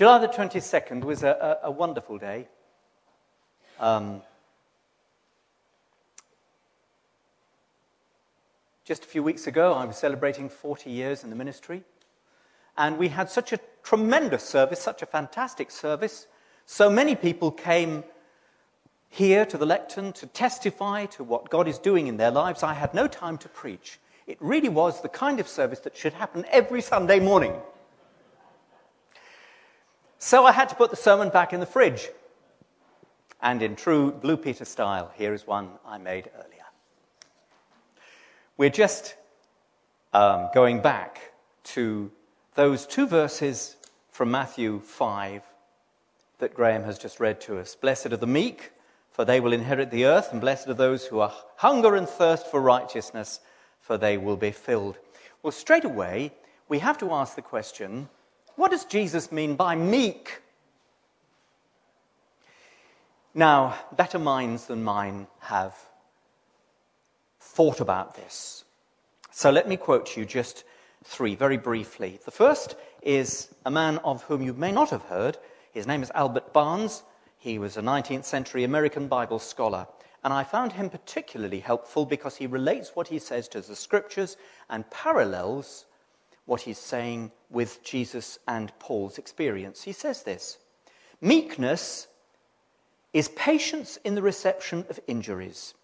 July the 22nd was a, a, a wonderful day. Um, just a few weeks ago, I was celebrating 40 years in the ministry, and we had such a tremendous service, such a fantastic service. So many people came here to the lectern to testify to what God is doing in their lives. I had no time to preach. It really was the kind of service that should happen every Sunday morning. So I had to put the sermon back in the fridge. And in true Blue Peter style, here is one I made earlier. We're just um, going back to those two verses from Matthew 5 that Graham has just read to us. Blessed are the meek, for they will inherit the earth, and blessed are those who are hunger and thirst for righteousness, for they will be filled. Well, straight away, we have to ask the question what does Jesus mean by meek? Now, better minds than mine have thought about this. So let me quote you just three very briefly. The first is a man of whom you may not have heard. His name is Albert Barnes. He was a 19th century American Bible scholar. And I found him particularly helpful because he relates what he says to the scriptures and parallels what he's saying with Jesus and Paul's experience. He says this Meekness is patience in the reception of injuries.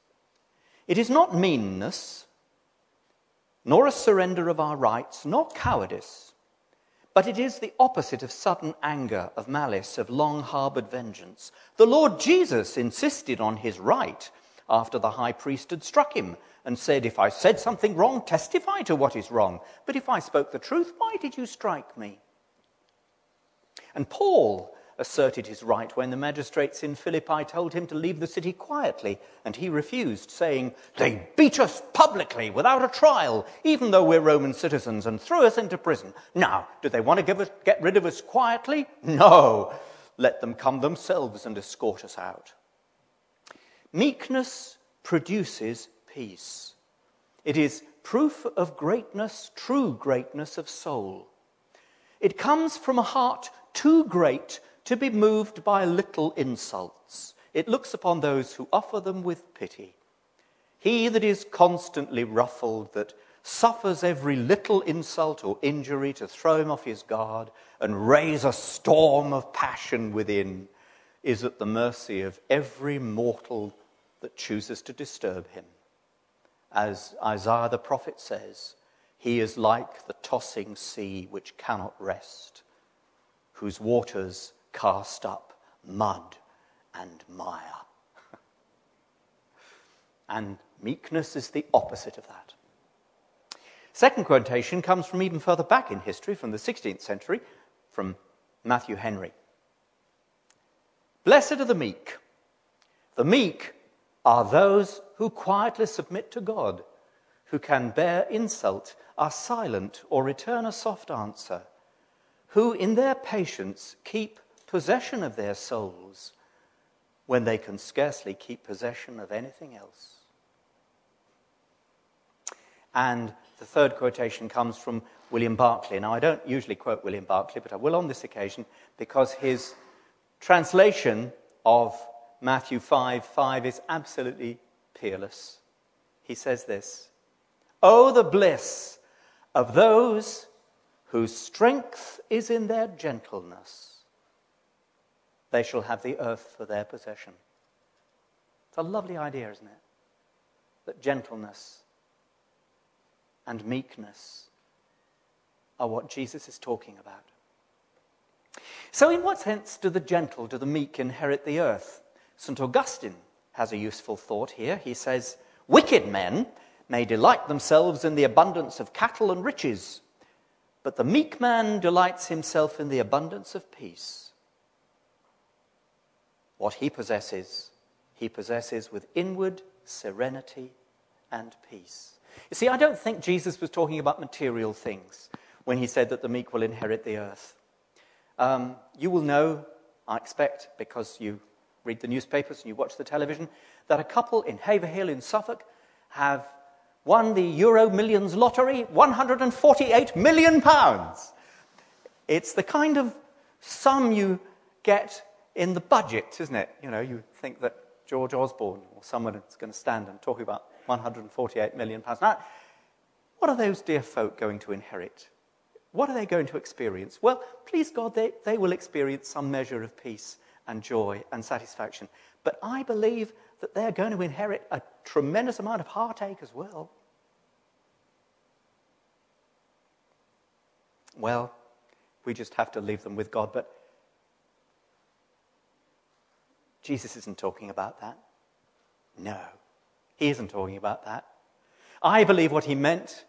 It is not meanness, nor a surrender of our rights, nor cowardice, but it is the opposite of sudden anger, of malice, of long harbored vengeance. The Lord Jesus insisted on his right after the high priest had struck him and said, If I said something wrong, testify to what is wrong. But if I spoke the truth, why did you strike me? And Paul asserted his right when the magistrates in Philippi told him to leave the city quietly, and he refused, saying, They beat us publicly without a trial, even though we're Roman citizens, and threw us into prison. Now, do they want to us, get rid of us quietly? No. Let them come themselves and escort us out. Meekness produces peace. It is proof of greatness, true greatness of soul. It comes from a heart too great to be moved by little insults. It looks upon those who offer them with pity. He that is constantly ruffled, that suffers every little insult or injury to throw him off his guard and raise a storm of passion within, is at the mercy of every mortal that chooses to disturb him. As Isaiah the prophet says, he is like the tossing sea which cannot rest, whose waters cast up mud and mire. and meekness is the opposite of that. Second quotation comes from even further back in history, from the 16th century, from Matthew Henry. Blessed are the meek. The meek are those who quietly submit to God, who can bear insult, are silent, or return a soft answer, who in their patience keep possession of their souls when they can scarcely keep possession of anything else. And the third quotation comes from William Barclay. Now, I don't usually quote William Barclay, but I will on this occasion because his translation of Matthew 5 5 is absolutely peerless. He says this Oh, the bliss of those whose strength is in their gentleness. They shall have the earth for their possession. It's a lovely idea, isn't it? That gentleness and meekness are what Jesus is talking about. So, in what sense do the gentle, do the meek inherit the earth? St. Augustine has a useful thought here. He says, Wicked men may delight themselves in the abundance of cattle and riches, but the meek man delights himself in the abundance of peace. What he possesses, he possesses with inward serenity and peace. You see, I don't think Jesus was talking about material things when he said that the meek will inherit the earth. Um, you will know, I expect, because you read the newspapers and you watch the television, that a couple in Haverhill in Suffolk have won the Euro Millions lottery, 148 million pounds. It's the kind of sum you get in the budget, isn't it? You know, you think that George Osborne or someone is going to stand and talk about 148 million pounds. Now, what are those dear folk going to inherit? What are they going to experience? Well, please God, they, they will experience some measure of peace and joy and satisfaction. But I believe that they're going to inherit a tremendous amount of heartache as well. Well, we just have to leave them with God. But Jesus isn't talking about that. No, he isn't talking about that. I believe what he meant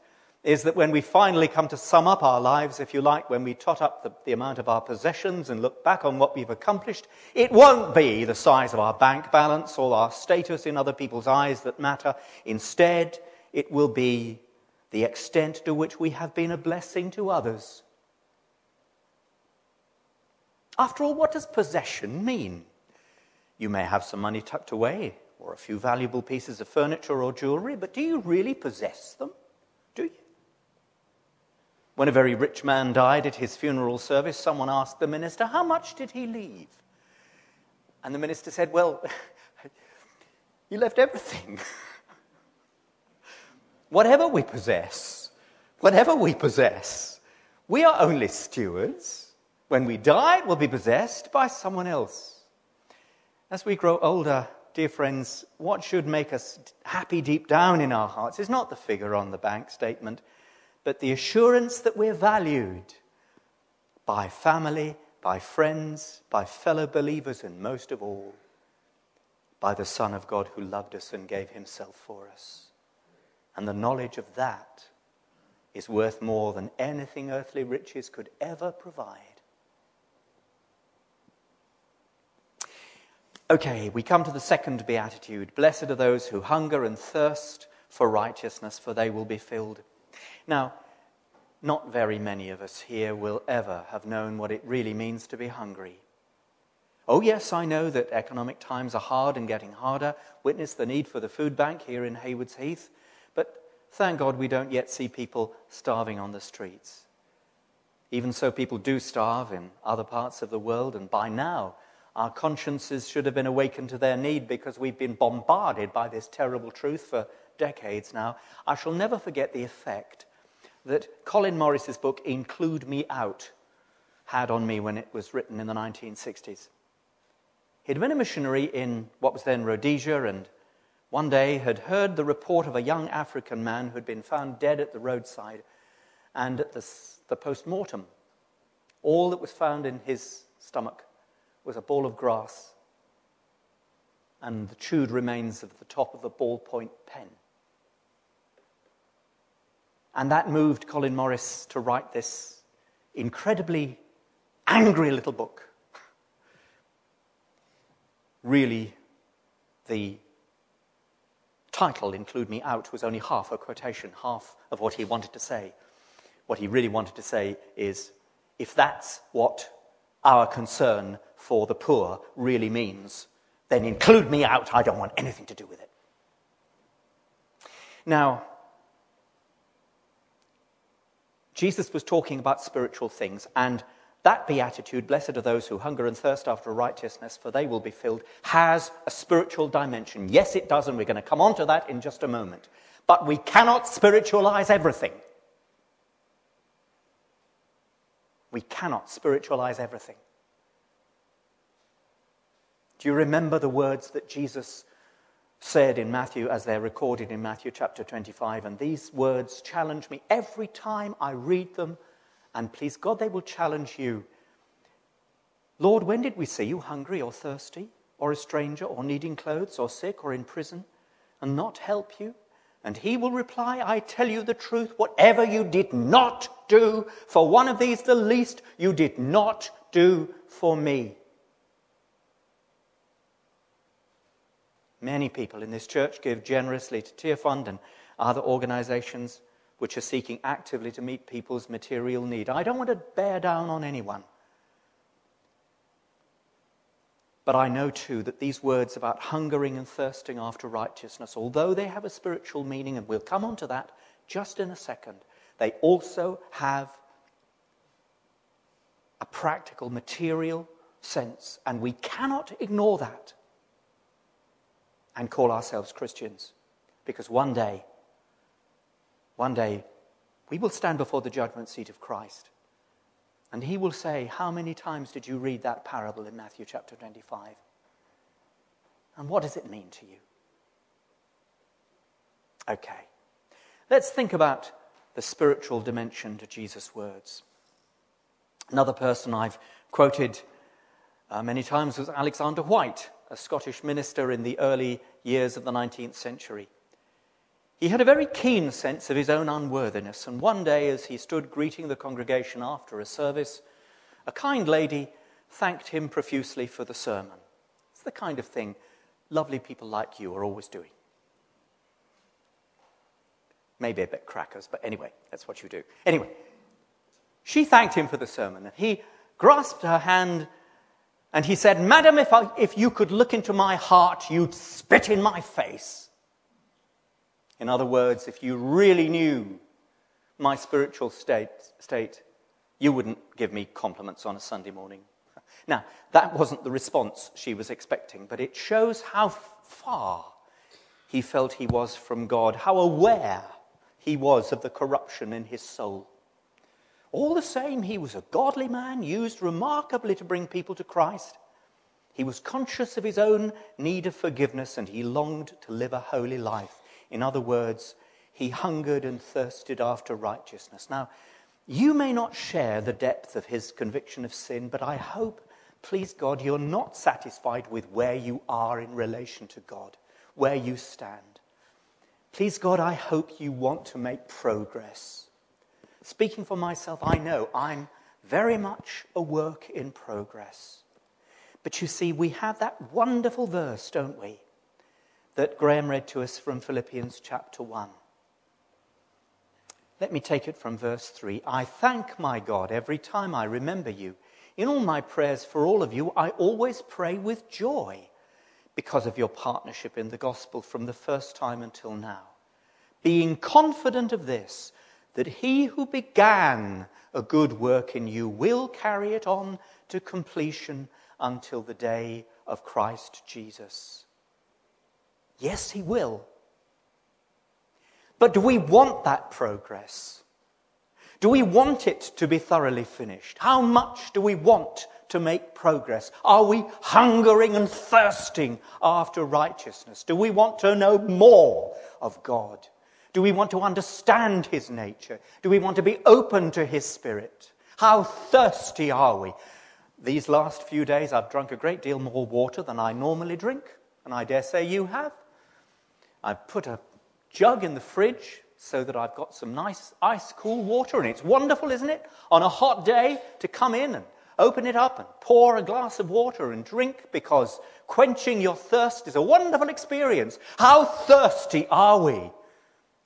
is that when we finally come to sum up our lives, if you like, when we tot up the, the, amount of our possessions and look back on what we've accomplished, it won't be the size of our bank balance or our status in other people's eyes that matter. Instead, it will be the extent to which we have been a blessing to others. After all, what does possession mean? You may have some money tucked away or a few valuable pieces of furniture or jewelry, but do you really possess them? When a very rich man died at his funeral service, someone asked the minister, How much did he leave? And the minister said, Well, he left everything. whatever we possess, whatever we possess, we are only stewards. When we die, we'll be possessed by someone else. As we grow older, dear friends, what should make us happy deep down in our hearts is not the figure on the bank statement, but the assurance that we're valued by family, by friends, by fellow believers, and most of all, by the Son of God who loved us and gave himself for us. And the knowledge of that is worth more than anything earthly riches could ever provide. Okay, we come to the second beatitude. Blessed are those who hunger and thirst for righteousness, for they will be filled. Now, not very many of us here will ever have known what it really means to be hungry. Oh, yes, I know that economic times are hard and getting harder. Witness the need for the food bank here in Haywards Heath. But thank God we don't yet see people starving on the streets. Even so, people do starve in other parts of the world, and by now, our consciences should have been awakened to their need because we've been bombarded by this terrible truth for decades now. I shall never forget the effect that Colin Morris's book, Include Me Out, had on me when it was written in the 1960s. He'd been a missionary in what was then Rhodesia and one day had heard the report of a young African man who had been found dead at the roadside and at the, the post mortem. All that was found in his stomach was a ball of grass and the chewed remains of the top of a ballpoint pen. And that moved Colin Morris to write this incredibly angry little book. really, the title, Include Me Out, was only half a quotation, half of what he wanted to say. What he really wanted to say is if that's what our concern for the poor really means, then include me out. I don't want anything to do with it. Now, Jesus was talking about spiritual things, and that beatitude, blessed are those who hunger and thirst after righteousness, for they will be filled, has a spiritual dimension. Yes, it does, and we're going to come on to that in just a moment. But we cannot spiritualize everything. We cannot spiritualize everything. Do you remember the words that Jesus said in Matthew as they're recorded in Matthew chapter 25? And these words challenge me every time I read them, and please God, they will challenge you. Lord, when did we see you hungry or thirsty, or a stranger, or needing clothes, or sick, or in prison, and not help you? And he will reply, I tell you the truth, whatever you did not do for one of these, the least, you did not do for me. Many people in this church give generously to Tearfund and other organizations which are seeking actively to meet people's material need. I don't want to bear down on anyone. But I know too that these words about hungering and thirsting after righteousness, although they have a spiritual meaning, and we'll come on to that just in a second, they also have a practical, material sense. And we cannot ignore that and call ourselves Christians. Because one day, one day, we will stand before the judgment seat of Christ. And he will say, How many times did you read that parable in Matthew chapter 25? And what does it mean to you? Okay. Let's think about the spiritual dimension to Jesus' words. Another person I've quoted uh, many times was Alexander Whyte, a Scottish minister in the early years of the 19th century. He had a very keen sense of his own unworthiness, and one day, as he stood greeting the congregation after a service, a kind lady thanked him profusely for the sermon. It's the kind of thing lovely people like you are always doing. Maybe a bit crackers, but anyway, that's what you do. Anyway, she thanked him for the sermon, and he grasped her hand and he said, Madam, if, I, if you could look into my heart, you'd spit in my face. In other words, if you really knew my spiritual state, state, you wouldn't give me compliments on a Sunday morning. Now, that wasn't the response she was expecting, but it shows how far he felt he was from God, how aware he was of the corruption in his soul. All the same, he was a godly man, used remarkably to bring people to Christ. He was conscious of his own need of forgiveness, and he longed to live a holy life. In other words, he hungered and thirsted after righteousness. Now, you may not share the depth of his conviction of sin, but I hope, please God, you're not satisfied with where you are in relation to God, where you stand. Please God, I hope you want to make progress. Speaking for myself, I know I'm very much a work in progress. But you see, we have that wonderful verse, don't we? that Graham read to us from Philippians chapter 1. Let me take it from verse 3. I thank my God every time I remember you. In all my prayers for all of you, I always pray with joy because of your partnership in the gospel from the first time until now. Being confident of this, that he who began a good work in you will carry it on to completion until the day of Christ Jesus. Yes, He will. But do we want that progress? Do we want it to be thoroughly finished? How much do we want to make progress? Are we hungering and thirsting after righteousness? Do we want to know more of God? Do we want to understand His nature? Do we want to be open to His Spirit? How thirsty are we? These last few days, I've drunk a great deal more water than I normally drink, and I dare say you have. I've put a jug in the fridge so that I've got some nice ice cool water, and it's wonderful, isn't it? On a hot day to come in and open it up and pour a glass of water and drink because quenching your thirst is a wonderful experience. How thirsty are we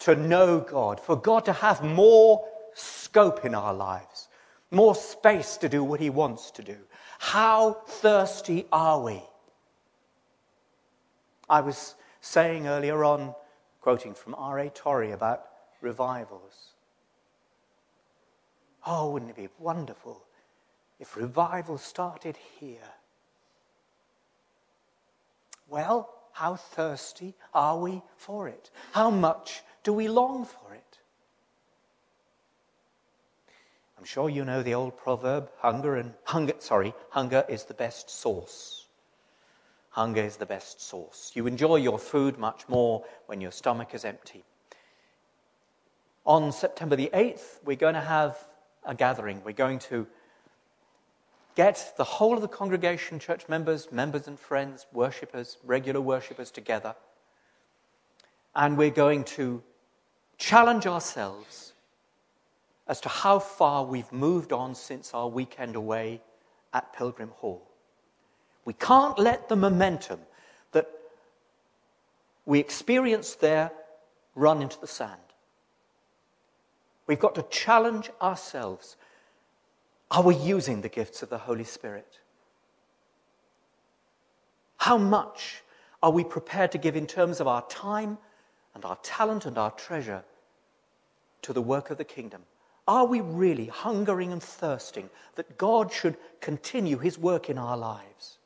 to know God, for God to have more scope in our lives, more space to do what He wants to do? How thirsty are we? I was saying earlier on, quoting from R.A. Torrey about revivals. Oh, wouldn't it be wonderful if revival started here? Well, how thirsty are we for it? How much do we long for it? I'm sure you know the old proverb, hunger and hunger, sorry, hunger is the best sauce. Hunger is the best sauce. You enjoy your food much more when your stomach is empty. On September the 8th, we're going to have a gathering. We're going to get the whole of the congregation, church members, members and friends, worshippers, regular worshippers together. And we're going to challenge ourselves as to how far we've moved on since our weekend away at Pilgrim Hall. We can't let the momentum that we experienced there run into the sand. We've got to challenge ourselves. Are we using the gifts of the Holy Spirit? How much are we prepared to give in terms of our time and our talent and our treasure to the work of the kingdom? Are we really hungering and thirsting that God should continue his work in our lives?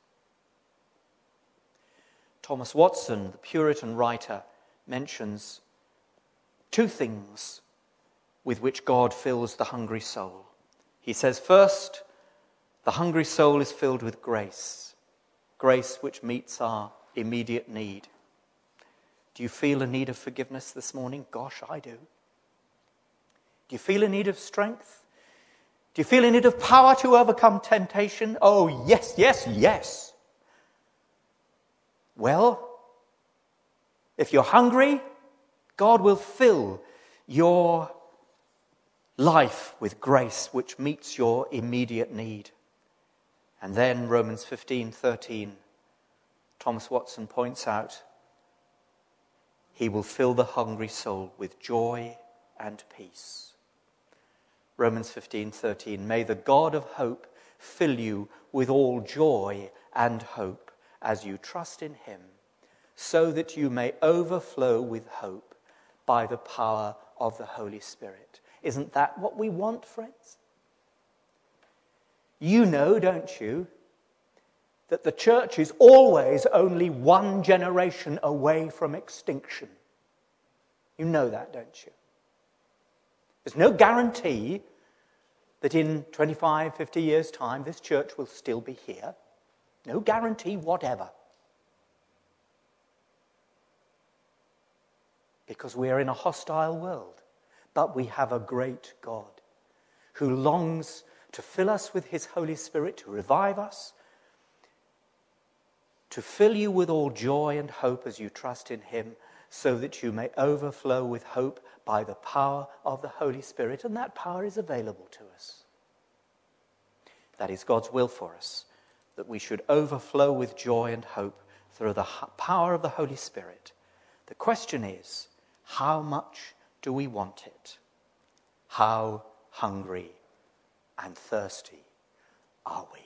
Thomas Watson, the Puritan writer, mentions two things with which God fills the hungry soul. He says, first, the hungry soul is filled with grace, grace which meets our immediate need. Do you feel a need of forgiveness this morning? Gosh, I do. Do you feel a need of strength? Do you feel a need of power to overcome temptation? Oh, yes, yes, yes. Well, if you're hungry, God will fill your life with grace which meets your immediate need. And then Romans 15:13 Thomas Watson points out he will fill the hungry soul with joy and peace. Romans 15:13 May the God of hope fill you with all joy and hope as you trust in him so that you may overflow with hope by the power of the Holy Spirit. Isn't that what we want, friends? You know, don't you, that the church is always only one generation away from extinction. You know that, don't you? There's no guarantee that in 25, 50 years' time this church will still be here. No guarantee whatever. Because we are in a hostile world. But we have a great God who longs to fill us with his Holy Spirit, to revive us, to fill you with all joy and hope as you trust in him, so that you may overflow with hope by the power of the Holy Spirit. And that power is available to us. That is God's will for us, that we should overflow with joy and hope through the power of the Holy Spirit. The question is, how much do we want it? How hungry and thirsty are we?